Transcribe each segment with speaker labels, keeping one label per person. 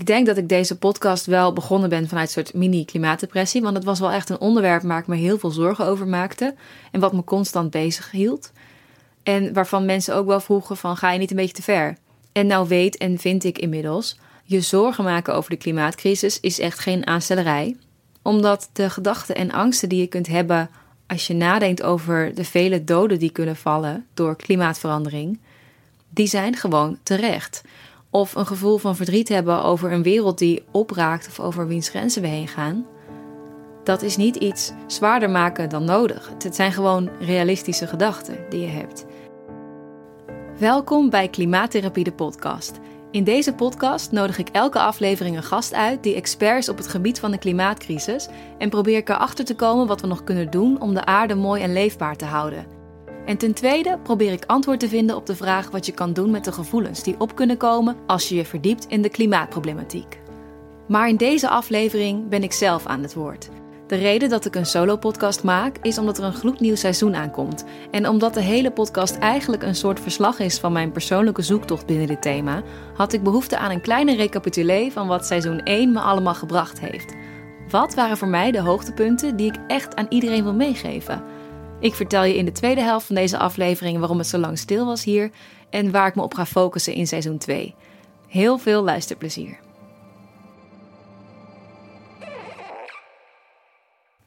Speaker 1: Ik denk dat ik deze podcast wel begonnen ben vanuit een soort mini-klimaatdepressie. Want het was wel echt een onderwerp waar ik me heel veel zorgen over maakte. En wat me constant bezig hield. En waarvan mensen ook wel vroegen van ga je niet een beetje te ver? En nou weet en vind ik inmiddels, je zorgen maken over de klimaatcrisis is echt geen aanstellerij. Omdat de gedachten en angsten die je kunt hebben als je nadenkt over de vele doden die kunnen vallen door klimaatverandering, die zijn gewoon terecht. Of een gevoel van verdriet hebben over een wereld die opraakt of over wiens grenzen we heen gaan. Dat is niet iets zwaarder maken dan nodig. Het zijn gewoon realistische gedachten die je hebt. Welkom bij Klimaattherapie de podcast. In deze podcast nodig ik elke aflevering een gast uit die expert is op het gebied van de klimaatcrisis en probeer ik erachter te komen wat we nog kunnen doen om de aarde mooi en leefbaar te houden. En ten tweede probeer ik antwoord te vinden op de vraag wat je kan doen met de gevoelens die op kunnen komen als je je verdiept in de klimaatproblematiek. Maar in deze aflevering ben ik zelf aan het woord. De reden dat ik een solo-podcast maak is omdat er een gloednieuw seizoen aankomt. En omdat de hele podcast eigenlijk een soort verslag is van mijn persoonlijke zoektocht binnen dit thema, had ik behoefte aan een kleine recapitulé van wat seizoen 1 me allemaal gebracht heeft. Wat waren voor mij de hoogtepunten die ik echt aan iedereen wil meegeven? Ik vertel je in de tweede helft van deze aflevering waarom het zo lang stil was hier en waar ik me op ga focussen in seizoen 2. Heel veel luisterplezier.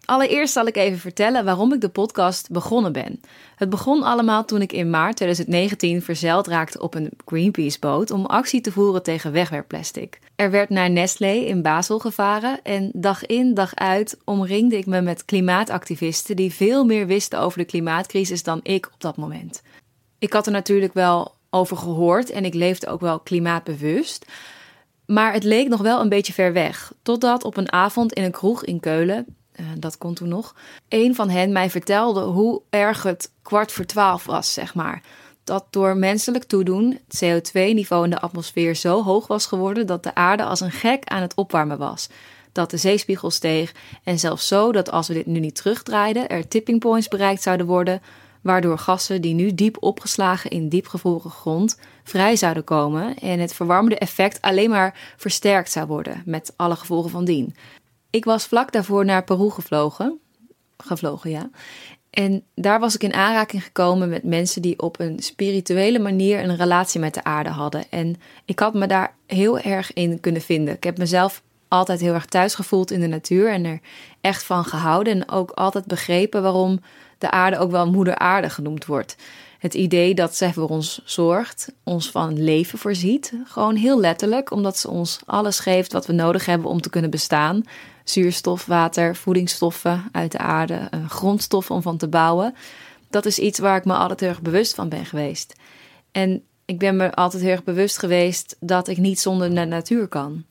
Speaker 1: Allereerst zal ik even vertellen waarom ik de podcast begonnen ben. Het begon allemaal toen ik in maart 2019 verzeild raakte op een Greenpeace-boot om actie te voeren tegen wegwerpplastic. Er werd naar Nestlé in Basel gevaren en dag in dag uit omringde ik me met klimaatactivisten die veel meer wisten over de klimaatcrisis dan ik op dat moment. Ik had er natuurlijk wel over gehoord en ik leefde ook wel klimaatbewust. Maar het leek nog wel een beetje ver weg. Totdat op een avond in een kroeg in Keulen uh, dat kon toen nog, een van hen mij vertelde hoe erg het kwart voor twaalf was, zeg maar. Dat door menselijk toedoen het CO2-niveau in de atmosfeer zo hoog was geworden dat de aarde als een gek aan het opwarmen was. Dat de zeespiegel steeg en zelfs zo dat als we dit nu niet terugdraaiden, er tipping points bereikt zouden worden, waardoor gassen die nu diep opgeslagen in diepgevroren grond vrij zouden komen en het verwarmende effect alleen maar versterkt zou worden, met alle gevolgen van dien. Ik was vlak daarvoor naar Peru gevlogen. Gevlogen, ja. En daar was ik in aanraking gekomen met mensen die op een spirituele manier een relatie met de aarde hadden. En ik had me daar heel erg in kunnen vinden. Ik heb mezelf altijd heel erg thuis gevoeld in de natuur en er echt van gehouden. En ook altijd begrepen waarom de aarde ook wel moeder aarde genoemd wordt. Het idee dat zij voor ons zorgt, ons van leven voorziet. Gewoon heel letterlijk, omdat ze ons alles geeft wat we nodig hebben om te kunnen bestaan zuurstof, water, voedingsstoffen uit de aarde, uh, grondstoffen om van te bouwen. Dat is iets waar ik me altijd heel erg bewust van ben geweest. En ik ben me altijd heel erg bewust geweest dat ik niet zonder de natuur kan.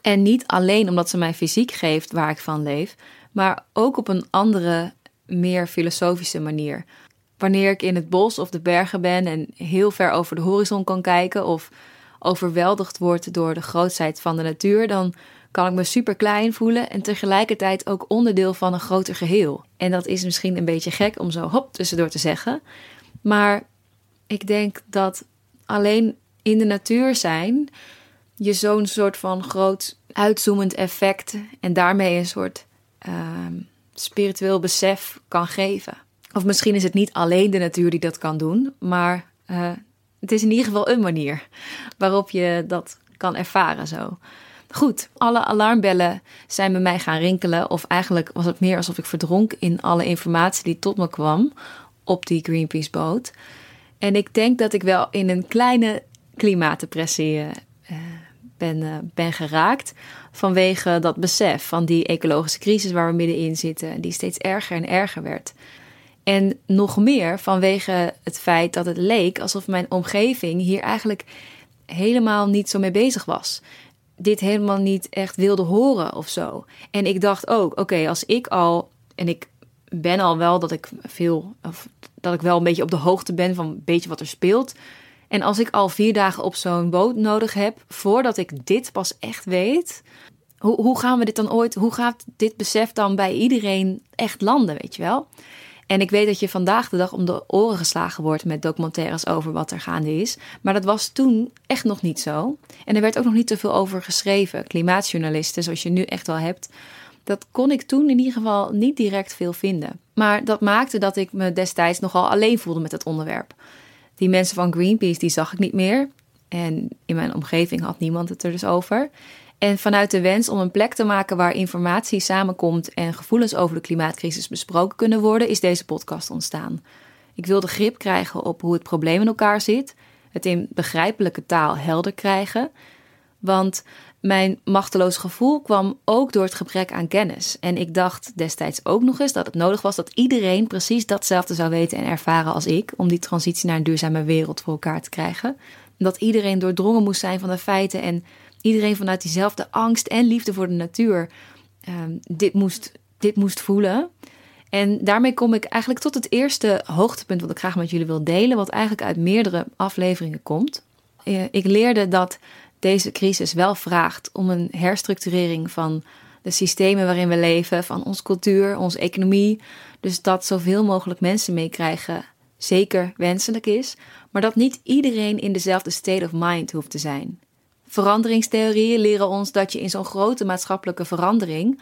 Speaker 1: En niet alleen omdat ze mij fysiek geeft waar ik van leef, maar ook op een andere, meer filosofische manier. Wanneer ik in het bos of de bergen ben en heel ver over de horizon kan kijken of overweldigd word door de grootheid van de natuur, dan kan ik me super klein voelen en tegelijkertijd ook onderdeel van een groter geheel. En dat is misschien een beetje gek om zo hop tussendoor te zeggen. Maar ik denk dat alleen in de natuur zijn je zo'n soort van groot uitzoomend effect en daarmee een soort uh, spiritueel besef kan geven. Of misschien is het niet alleen de natuur die dat kan doen, maar uh, het is in ieder geval een manier waarop je dat kan ervaren zo. Goed, alle alarmbellen zijn bij mij gaan rinkelen. Of eigenlijk was het meer alsof ik verdronk in alle informatie die tot me kwam op die Greenpeace-boot. En ik denk dat ik wel in een kleine klimaatdepressie uh, ben, uh, ben geraakt. Vanwege dat besef van die ecologische crisis waar we middenin zitten, die steeds erger en erger werd. En nog meer vanwege het feit dat het leek alsof mijn omgeving hier eigenlijk helemaal niet zo mee bezig was dit helemaal niet echt wilde horen of zo. En ik dacht ook, oké, als ik al, en ik ben al wel dat ik veel, of dat ik wel een beetje op de hoogte ben van een beetje wat er speelt. En als ik al vier dagen op zo'n boot nodig heb, voordat ik dit pas echt weet, hoe, hoe gaan we dit dan ooit, hoe gaat dit besef dan bij iedereen echt landen, weet je wel? En ik weet dat je vandaag de dag om de oren geslagen wordt met documentaires over wat er gaande is. Maar dat was toen echt nog niet zo. En er werd ook nog niet zoveel over geschreven. Klimaatjournalisten, zoals je nu echt wel hebt. Dat kon ik toen in ieder geval niet direct veel vinden. Maar dat maakte dat ik me destijds nogal alleen voelde met het onderwerp. Die mensen van Greenpeace, die zag ik niet meer. En in mijn omgeving had niemand het er dus over. En vanuit de wens om een plek te maken waar informatie samenkomt en gevoelens over de klimaatcrisis besproken kunnen worden, is deze podcast ontstaan. Ik wilde grip krijgen op hoe het probleem in elkaar zit, het in begrijpelijke taal helder krijgen. Want mijn machteloos gevoel kwam ook door het gebrek aan kennis. En ik dacht destijds ook nog eens dat het nodig was dat iedereen precies datzelfde zou weten en ervaren als ik, om die transitie naar een duurzame wereld voor elkaar te krijgen. Dat iedereen doordrongen moest zijn van de feiten en iedereen vanuit diezelfde angst en liefde voor de natuur ehm, dit, moest, dit moest voelen. En daarmee kom ik eigenlijk tot het eerste hoogtepunt wat ik graag met jullie wil delen, wat eigenlijk uit meerdere afleveringen komt. Eh, ik leerde dat deze crisis wel vraagt om een herstructurering van de systemen waarin we leven, van onze cultuur, onze economie. Dus dat zoveel mogelijk mensen meekrijgen zeker wenselijk is, maar dat niet iedereen in dezelfde state of mind hoeft te zijn. Veranderingstheorieën leren ons dat je in zo'n grote maatschappelijke verandering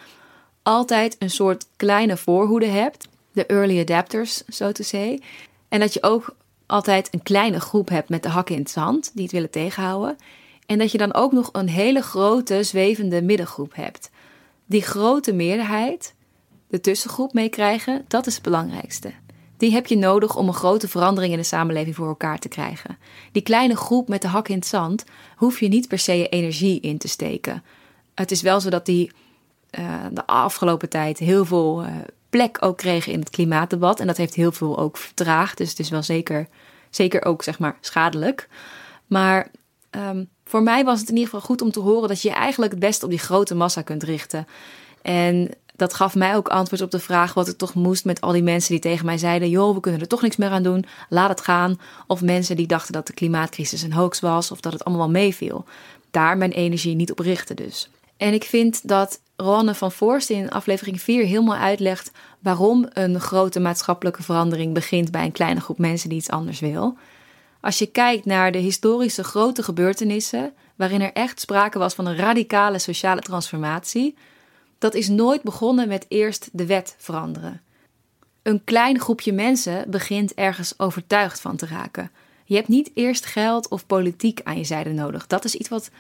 Speaker 1: altijd een soort kleine voorhoede hebt, de early adapters, zo te zeggen. En dat je ook altijd een kleine groep hebt met de hakken in het zand die het willen tegenhouden. En dat je dan ook nog een hele grote zwevende middengroep hebt. Die grote meerderheid, de tussengroep meekrijgen, dat is het belangrijkste. Die heb je nodig om een grote verandering in de samenleving voor elkaar te krijgen. Die kleine groep met de hak in het zand hoef je niet per se je energie in te steken. Het is wel zo dat die uh, de afgelopen tijd heel veel uh, plek ook kregen in het klimaatdebat. En dat heeft heel veel ook vertraagd. Dus het is wel zeker, zeker ook zeg maar schadelijk. Maar um, voor mij was het in ieder geval goed om te horen dat je eigenlijk het beste op die grote massa kunt richten. En dat gaf mij ook antwoord op de vraag wat ik toch moest met al die mensen die tegen mij zeiden: joh, we kunnen er toch niks meer aan doen, laat het gaan. Of mensen die dachten dat de klimaatcrisis een hoax was of dat het allemaal wel meeviel. Daar mijn energie niet op richten dus. En ik vind dat Ronne van Voorst in aflevering 4 helemaal uitlegt waarom een grote maatschappelijke verandering begint bij een kleine groep mensen die iets anders wil. Als je kijkt naar de historische grote gebeurtenissen, waarin er echt sprake was van een radicale sociale transformatie, dat is nooit begonnen met eerst de wet veranderen. Een klein groepje mensen begint ergens overtuigd van te raken. Je hebt niet eerst geld of politiek aan je zijde nodig. Dat is iets wat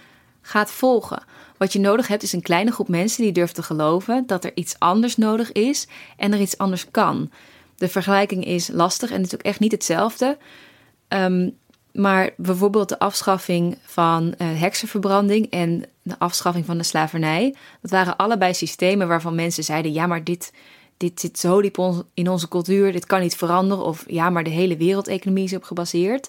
Speaker 1: gaat volgen. Wat je nodig hebt is een kleine groep mensen die durft te geloven dat er iets anders nodig is en er iets anders kan. De vergelijking is lastig en het is ook echt niet hetzelfde. Um, maar bijvoorbeeld de afschaffing van uh, heksenverbranding en de afschaffing van de slavernij. Dat waren allebei systemen waarvan mensen zeiden: ja, maar dit, dit zit zo diep in onze cultuur, dit kan niet veranderen. Of ja, maar de hele wereldeconomie is op gebaseerd.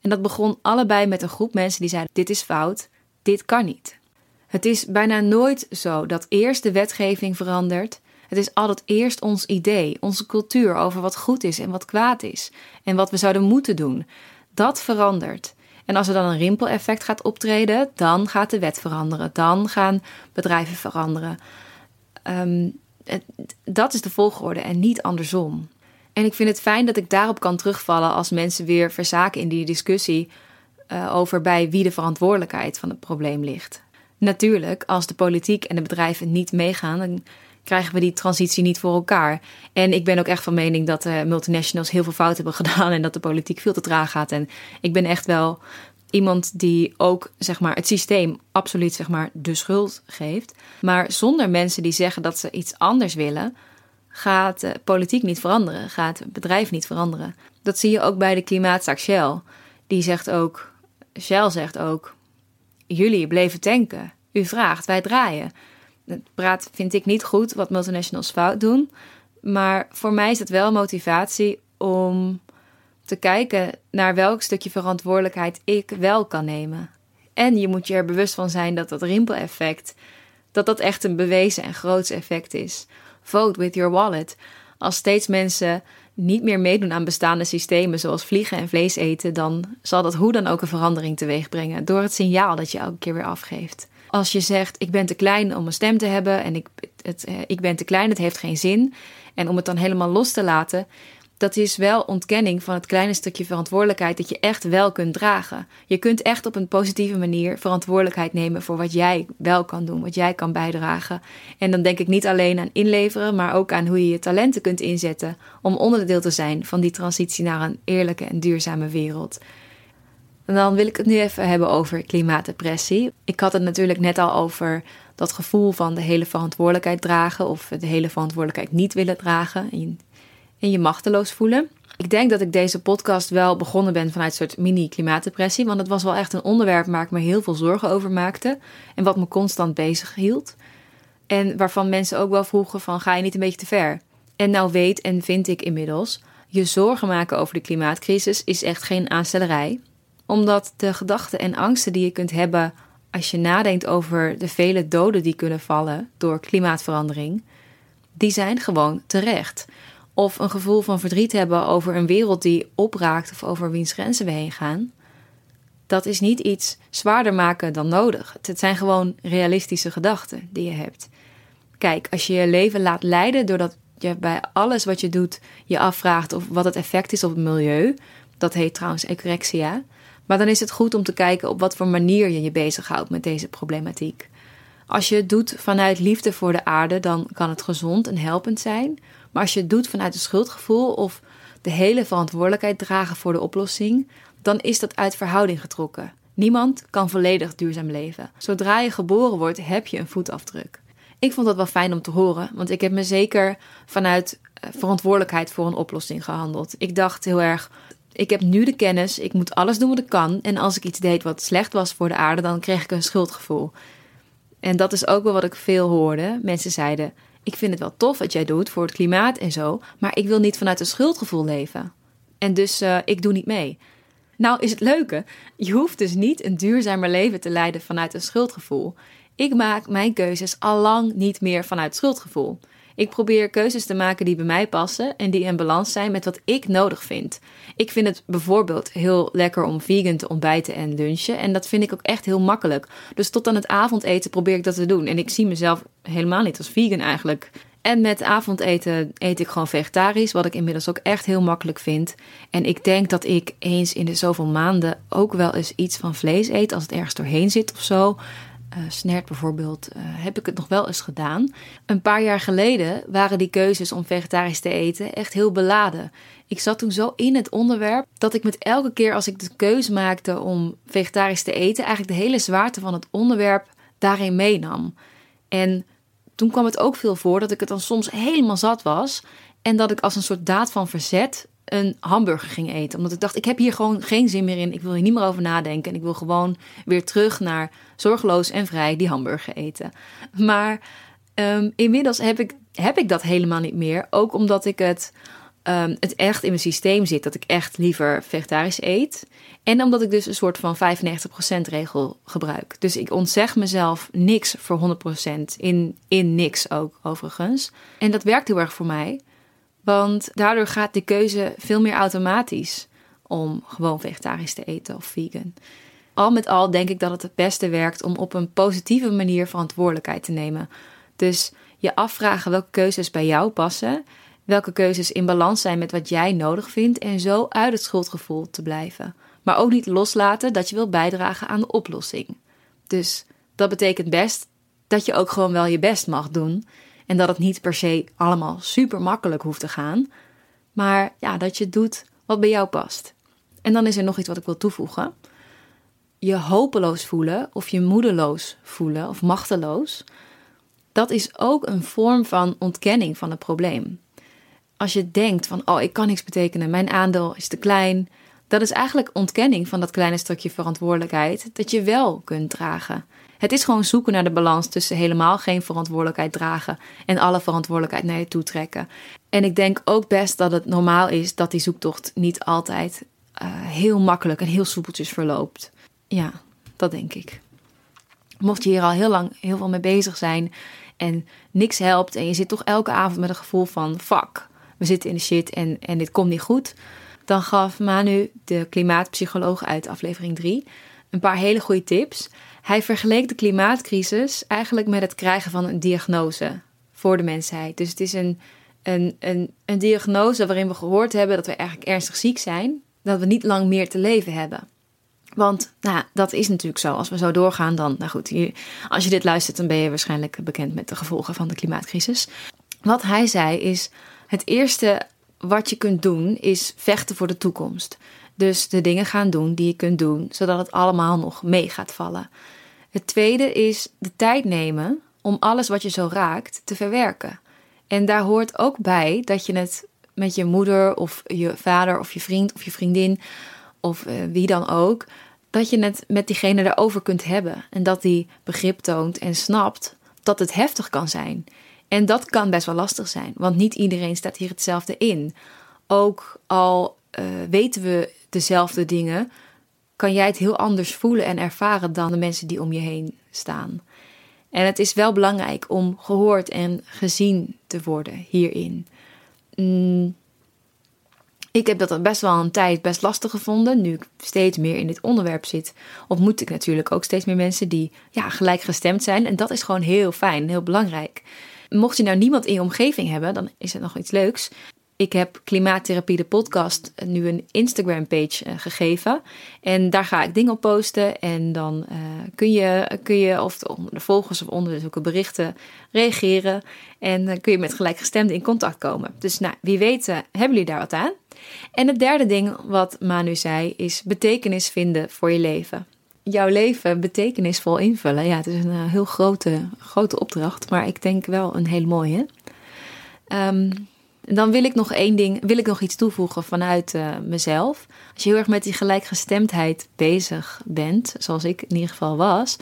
Speaker 1: En dat begon allebei met een groep mensen die zeiden: dit is fout, dit kan niet. Het is bijna nooit zo dat eerst de wetgeving verandert. Het is altijd eerst ons idee, onze cultuur over wat goed is en wat kwaad is. En wat we zouden moeten doen dat verandert. En als er dan een rimpeleffect gaat optreden, dan gaat de wet veranderen. Dan gaan bedrijven veranderen. Um, dat is de volgorde en niet andersom. En ik vind het fijn dat ik daarop kan terugvallen als mensen weer verzaken in die discussie uh, over bij wie de verantwoordelijkheid van het probleem ligt. Natuurlijk, als de politiek en de bedrijven niet meegaan, dan krijgen we die transitie niet voor elkaar. En ik ben ook echt van mening dat de multinationals heel veel fouten hebben gedaan en dat de politiek veel te traag gaat. En ik ben echt wel iemand die ook zeg maar, het systeem absoluut zeg maar, de schuld geeft. Maar zonder mensen die zeggen dat ze iets anders willen, gaat de politiek niet veranderen, gaat het bedrijf niet veranderen. Dat zie je ook bij de klimaatzaak Shell. Die zegt ook, Shell zegt ook, jullie bleven tanken. U vraagt, wij draaien het praat vind ik niet goed wat multinationals fout doen. Maar voor mij is het wel motivatie om te kijken naar welk stukje verantwoordelijkheid ik wel kan nemen. En je moet je er bewust van zijn dat dat rimpeleffect, dat dat echt een bewezen en groots effect is. Vote with your wallet. Als steeds mensen niet meer meedoen aan bestaande systemen zoals vliegen en vlees eten, dan zal dat hoe dan ook een verandering teweeg brengen door het signaal dat je elke keer weer afgeeft. Als je zegt, ik ben te klein om een stem te hebben en ik, het, eh, ik ben te klein, het heeft geen zin. En om het dan helemaal los te laten, dat is wel ontkenning van het kleine stukje verantwoordelijkheid dat je echt wel kunt dragen. Je kunt echt op een positieve manier verantwoordelijkheid nemen voor wat jij wel kan doen, wat jij kan bijdragen. En dan denk ik niet alleen aan inleveren, maar ook aan hoe je je talenten kunt inzetten om onderdeel te zijn van die transitie naar een eerlijke en duurzame wereld. En dan wil ik het nu even hebben over klimaatdepressie. Ik had het natuurlijk net al over dat gevoel van de hele verantwoordelijkheid dragen of de hele verantwoordelijkheid niet willen dragen en je machteloos voelen. Ik denk dat ik deze podcast wel begonnen ben vanuit een soort mini-klimaatdepressie, want het was wel echt een onderwerp waar ik me heel veel zorgen over maakte en wat me constant bezig hield. En waarvan mensen ook wel vroegen van ga je niet een beetje te ver? En nou weet en vind ik inmiddels, je zorgen maken over de klimaatcrisis is echt geen aanstellerij, omdat de gedachten en angsten die je kunt hebben als je nadenkt over de vele doden die kunnen vallen door klimaatverandering, die zijn gewoon terecht of een gevoel van verdriet hebben over een wereld die opraakt of over wiens grenzen we heen gaan, dat is niet iets zwaarder maken dan nodig. Het zijn gewoon realistische gedachten die je hebt. Kijk, als je je leven laat leiden doordat je bij alles wat je doet je afvraagt of wat het effect is op het milieu, dat heet trouwens ecorexia, maar dan is het goed om te kijken op wat voor manier je je bezighoudt met deze problematiek. Als je het doet vanuit liefde voor de aarde, dan kan het gezond en helpend zijn. Maar als je het doet vanuit een schuldgevoel of de hele verantwoordelijkheid dragen voor de oplossing, dan is dat uit verhouding getrokken. Niemand kan volledig duurzaam leven. Zodra je geboren wordt, heb je een voetafdruk. Ik vond dat wel fijn om te horen, want ik heb me zeker vanuit eh, verantwoordelijkheid voor een oplossing gehandeld. Ik dacht heel erg: ik heb nu de kennis, ik moet alles doen wat ik kan. En als ik iets deed wat slecht was voor de aarde, dan kreeg ik een schuldgevoel. En dat is ook wel wat ik veel hoorde. Mensen zeiden: ik vind het wel tof wat jij doet voor het klimaat en zo, maar ik wil niet vanuit een schuldgevoel leven. En dus uh, ik doe niet mee. Nou is het leuke, je hoeft dus niet een duurzamer leven te leiden vanuit een schuldgevoel. Ik maak mijn keuzes al lang niet meer vanuit schuldgevoel. Ik probeer keuzes te maken die bij mij passen en die in balans zijn met wat ik nodig vind. Ik vind het bijvoorbeeld heel lekker om vegan te ontbijten en lunchen. En dat vind ik ook echt heel makkelijk. Dus tot aan het avondeten probeer ik dat te doen. En ik zie mezelf helemaal niet als vegan eigenlijk. En met avondeten eet ik gewoon vegetarisch, wat ik inmiddels ook echt heel makkelijk vind. En ik denk dat ik eens in de zoveel maanden ook wel eens iets van vlees eet als het ergens doorheen zit of zo uh, snert bijvoorbeeld, uh, heb ik het nog wel eens gedaan. Een paar jaar geleden waren die keuzes om vegetarisch te eten echt heel beladen. Ik zat toen zo in het onderwerp dat ik met elke keer als ik de keuze maakte om vegetarisch te eten, eigenlijk de hele zwaarte van het onderwerp daarin meenam. En toen kwam het ook veel voor dat ik het dan soms helemaal zat was en dat ik als een soort daad van verzet een hamburger ging eten. Omdat ik dacht, ik heb hier gewoon geen zin meer in. Ik wil hier niet meer over nadenken. En ik wil gewoon weer terug naar zorgeloos en vrij die hamburger eten. Maar um, inmiddels heb ik, heb ik dat helemaal niet meer. Ook omdat ik het, um, het echt in mijn systeem zit. Dat ik echt liever vegetarisch eet. En omdat ik dus een soort van 95% regel gebruik. Dus ik ontzeg mezelf niks voor 100%. In, in niks ook, overigens. En dat werkt heel erg voor mij. Want daardoor gaat de keuze veel meer automatisch om gewoon vegetarisch te eten of vegan. Al met al denk ik dat het het beste werkt om op een positieve manier verantwoordelijkheid te nemen. Dus je afvragen welke keuzes bij jou passen, welke keuzes in balans zijn met wat jij nodig vindt en zo uit het schuldgevoel te blijven. Maar ook niet loslaten dat je wil bijdragen aan de oplossing. Dus dat betekent best dat je ook gewoon wel je best mag doen en dat het niet per se allemaal super makkelijk hoeft te gaan. Maar ja, dat je doet wat bij jou past. En dan is er nog iets wat ik wil toevoegen. Je hopeloos voelen of je moedeloos voelen of machteloos. Dat is ook een vorm van ontkenning van het probleem. Als je denkt van, oh, ik kan niks betekenen, mijn aandeel is te klein. Dat is eigenlijk ontkenning van dat kleine stukje verantwoordelijkheid dat je wel kunt dragen. Het is gewoon zoeken naar de balans tussen helemaal geen verantwoordelijkheid dragen en alle verantwoordelijkheid naar je toe trekken. En ik denk ook best dat het normaal is dat die zoektocht niet altijd uh, heel makkelijk en heel soepeltjes verloopt. Ja, dat denk ik. Mocht je hier al heel lang heel veel mee bezig zijn en niks helpt en je zit toch elke avond met een gevoel van fuck, we zitten in de shit en, en dit komt niet goed, dan gaf Manu, de klimaatpsycholoog uit aflevering 3, een paar hele goede tips. Hij vergeleek de klimaatcrisis eigenlijk met het krijgen van een diagnose voor de mensheid. Dus het is een, een, een, een diagnose waarin we gehoord hebben dat we eigenlijk ernstig ziek zijn, dat we niet lang meer te leven hebben. Want nou, dat is natuurlijk zo. Als we zo doorgaan, dan, nou goed, als je dit luistert, dan ben je waarschijnlijk bekend met de gevolgen van de klimaatcrisis. Wat hij zei is: het eerste wat je kunt doen is vechten voor de toekomst. Dus de dingen gaan doen die je kunt doen, zodat het allemaal nog mee gaat vallen. Het tweede is de tijd nemen om alles wat je zo raakt te verwerken. En daar hoort ook bij dat je het met je moeder of je vader of je vriend of je vriendin of uh, wie dan ook, dat je het met diegene erover kunt hebben. En dat die begrip toont en snapt dat het heftig kan zijn. En dat kan best wel lastig zijn, want niet iedereen staat hier hetzelfde in. Ook al uh, weten we dezelfde dingen, kan jij het heel anders voelen en ervaren dan de mensen die om je heen staan. En het is wel belangrijk om gehoord en gezien te worden hierin. Mm. Ik heb dat best wel een tijd best lastig gevonden. Nu ik steeds meer in dit onderwerp zit, ontmoet ik natuurlijk ook steeds meer mensen die ja, gelijkgestemd zijn. En dat is gewoon heel fijn, heel belangrijk. Mocht je nou niemand in je omgeving hebben, dan is het nog iets leuks. Ik heb Klimaattherapie de podcast nu een Instagram page uh, gegeven. En daar ga ik dingen op posten. En dan uh, kun, je, kun je of de, volgers of onder berichten reageren. En dan kun je met gelijkgestemden in contact komen. Dus nou, wie weet uh, hebben jullie daar wat aan. En het derde ding wat Manu zei is betekenis vinden voor je leven. Jouw leven betekenisvol invullen. Ja, het is een heel grote, grote opdracht. Maar ik denk wel een hele mooie. Um, en dan wil ik nog één ding, wil ik nog iets toevoegen vanuit uh, mezelf. Als je heel erg met die gelijkgestemdheid bezig bent, zoals ik in ieder geval was,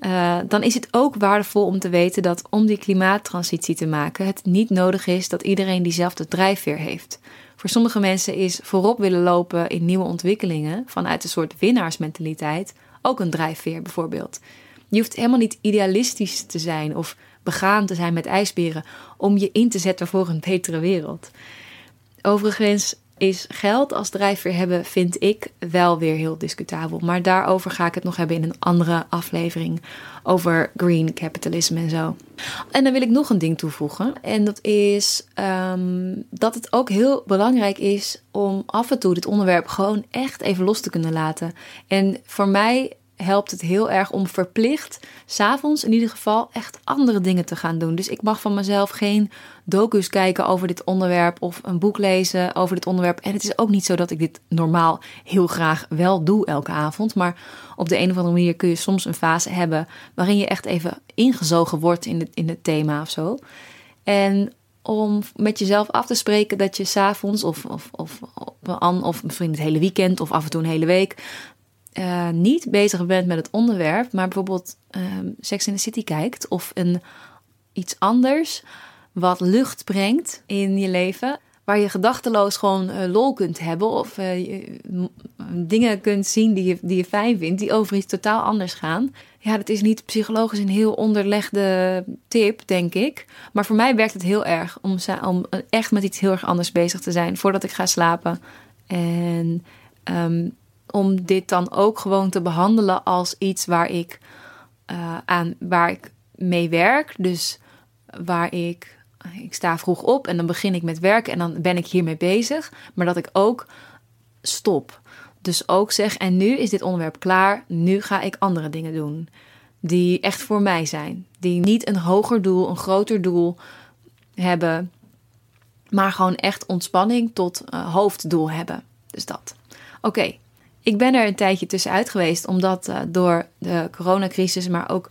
Speaker 1: uh, dan is het ook waardevol om te weten dat om die klimaattransitie te maken, het niet nodig is dat iedereen diezelfde drijfveer heeft. Voor sommige mensen is voorop willen lopen in nieuwe ontwikkelingen vanuit een soort winnaarsmentaliteit ook een drijfveer bijvoorbeeld. Je hoeft helemaal niet idealistisch te zijn of begaan te zijn met ijsberen om je in te zetten voor een betere wereld. Overigens is geld als drijfveer hebben, vind ik wel weer heel discutabel. Maar daarover ga ik het nog hebben in een andere aflevering over green capitalism en zo. En dan wil ik nog een ding toevoegen. En dat is um, dat het ook heel belangrijk is om af en toe dit onderwerp gewoon echt even los te kunnen laten. En voor mij helpt het heel erg om verplicht, s'avonds in ieder geval, echt andere dingen te gaan doen. Dus ik mag van mezelf geen docu's kijken over dit onderwerp of een boek lezen over dit onderwerp. En het is ook niet zo dat ik dit normaal heel graag wel doe elke avond. Maar op de een of andere manier kun je soms een fase hebben waarin je echt even ingezogen wordt in het, in het thema of zo. En om met jezelf af te spreken dat je s'avonds of, of, of, of, of misschien het hele weekend of af en toe een hele week uh, niet bezig bent met het onderwerp, maar bijvoorbeeld uh, Sex in the City kijkt of een, iets anders wat lucht brengt in je leven, waar je gedachteloos gewoon uh, lol kunt hebben of eh, dingen kunt zien die je, die je fijn vindt, die over iets totaal anders gaan. Ja, dat is niet psychologisch een heel onderlegde tip, denk ik. Maar voor mij werkt het heel erg om, om echt met iets heel erg anders bezig te zijn voordat ik ga slapen. En um, om dit dan ook gewoon te behandelen als iets waar ik, uh, aan, waar ik mee werk. Dus waar ik, ik sta vroeg op en dan begin ik met werken en dan ben ik hiermee bezig. Maar dat ik ook stop. Dus ook zeg, en nu is dit onderwerp klaar, nu ga ik andere dingen doen. Die echt voor mij zijn. Die niet een hoger doel, een groter doel hebben. Maar gewoon echt ontspanning tot uh, hoofddoel hebben. Dus dat. Oké, ik ben er een tijdje tussenuit geweest, omdat uh, door de coronacrisis, maar ook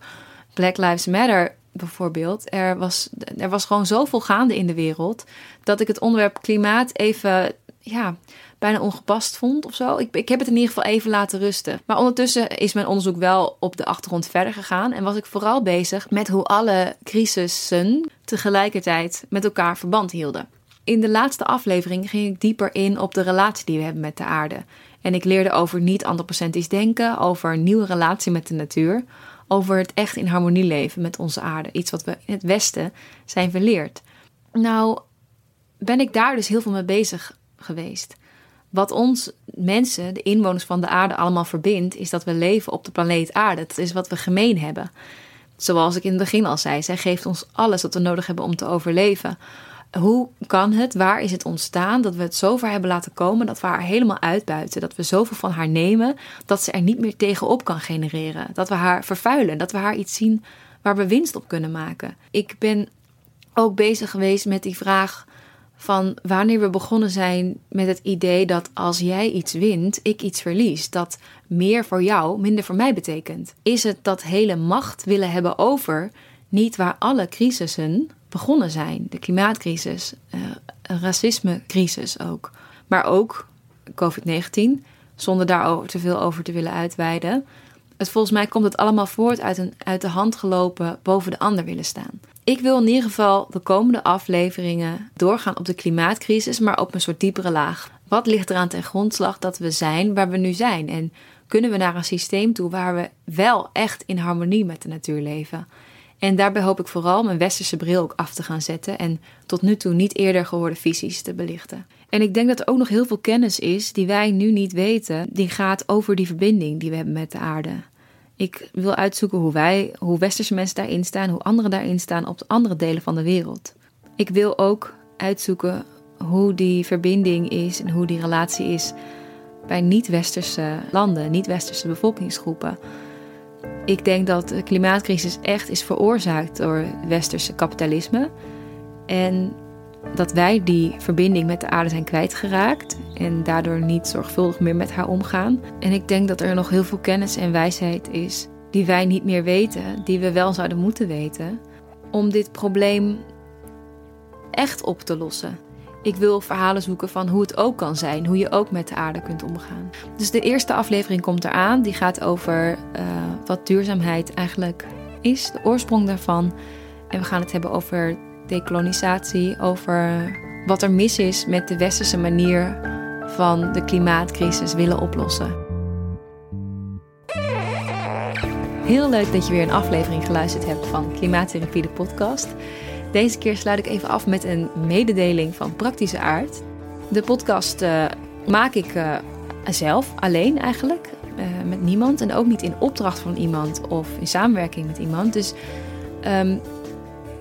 Speaker 1: Black Lives Matter bijvoorbeeld, er was, er was gewoon zoveel gaande in de wereld, dat ik het onderwerp klimaat even, ja, bijna ongepast vond of zo. Ik, ik heb het in ieder geval even laten rusten. Maar ondertussen is mijn onderzoek wel op de achtergrond verder gegaan en was ik vooral bezig met hoe alle crisissen tegelijkertijd met elkaar verband hielden. In de laatste aflevering ging ik dieper in op de relatie die we hebben met de aarde. En ik leerde over niet antropocentrisch denken, over een nieuwe relatie met de natuur, over het echt in harmonie leven met onze aarde. Iets wat we in het Westen zijn verleerd. Nou, ben ik daar dus heel veel mee bezig geweest. Wat ons mensen, de inwoners van de aarde, allemaal verbindt, is dat we leven op de planeet aarde. Dat is wat we gemeen hebben. Zoals ik in het begin al zei, zij geeft ons alles wat we nodig hebben om te overleven. Hoe kan het, waar is het ontstaan dat we het zover hebben laten komen dat we haar helemaal uitbuiten, dat we zoveel van haar nemen dat ze er niet meer tegenop kan genereren, dat we haar vervuilen, dat we haar iets zien waar we winst op kunnen maken. Ik ben ook bezig geweest met die vraag van wanneer we begonnen zijn met het idee dat als jij iets wint, ik iets verlies. Dat meer voor jou, minder voor mij betekent. Is het dat hele macht willen hebben over niet waar alle crisissen begonnen zijn? De klimaatcrisis, uh, racismecrisis ook. Maar ook COVID-19, zonder daar te veel over te willen uitweiden. Het, volgens mij komt het allemaal voort uit een uit de hand gelopen boven de ander willen staan. Ik wil in ieder geval de komende afleveringen doorgaan op de klimaatcrisis, maar op een soort diepere laag. Wat ligt eraan ten grondslag dat we zijn waar we nu zijn? En kunnen we naar een systeem toe waar we wel echt in harmonie met de natuur leven? En daarbij hoop ik vooral mijn westerse bril ook af te gaan zetten en tot nu toe niet eerder gehoorde visies te belichten. En ik denk dat er ook nog heel veel kennis is die wij nu niet weten, die gaat over die verbinding die we hebben met de aarde. Ik wil uitzoeken hoe wij, hoe westerse mensen daarin staan, hoe anderen daarin staan op de andere delen van de wereld. Ik wil ook uitzoeken hoe die verbinding is en hoe die relatie is bij niet-westerse landen, niet-westerse bevolkingsgroepen. Ik denk dat de klimaatcrisis echt is veroorzaakt door westerse kapitalisme. En dat wij die verbinding met de aarde zijn kwijtgeraakt en daardoor niet zorgvuldig meer met haar omgaan. En ik denk dat er nog heel veel kennis en wijsheid is die wij niet meer weten, die we wel zouden moeten weten, om dit probleem echt op te lossen. Ik wil verhalen zoeken van hoe het ook kan zijn, hoe je ook met de aarde kunt omgaan. Dus de eerste aflevering komt eraan, die gaat over uh, wat duurzaamheid eigenlijk is, de oorsprong daarvan. En we gaan het hebben over dekolonisatie, over wat er mis is met de westerse manier van de klimaatcrisis willen oplossen. Heel leuk dat je weer een aflevering geluisterd hebt van Klimaattherapie, de podcast. Deze keer sluit ik even af met een mededeling van praktische aard. De podcast uh, maak ik uh, zelf, alleen eigenlijk, uh, met niemand. En ook niet in opdracht van iemand of in samenwerking met iemand. Dus um,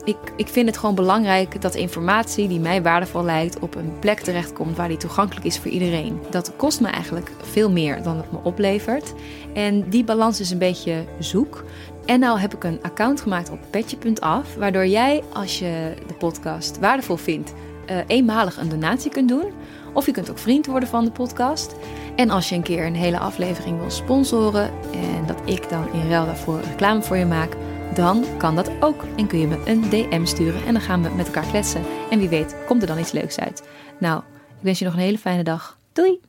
Speaker 1: ik, ik vind het gewoon belangrijk dat informatie die mij waardevol lijkt op een plek terechtkomt waar die toegankelijk is voor iedereen. Dat kost me eigenlijk veel meer dan het me oplevert. En die balans is een beetje zoek. En nou heb ik een account gemaakt op petje.af, waardoor jij, als je de podcast waardevol vindt, uh, eenmalig een donatie kunt doen. Of je kunt ook vriend worden van de podcast. En als je een keer een hele aflevering wil sponsoren en dat ik dan in ruil daarvoor reclame voor je maak, dan kan dat ook. En kun je me een DM sturen en dan gaan we met elkaar kletsen. En wie weet komt er dan iets leuks uit. Nou, ik wens je nog een hele fijne dag. Doei!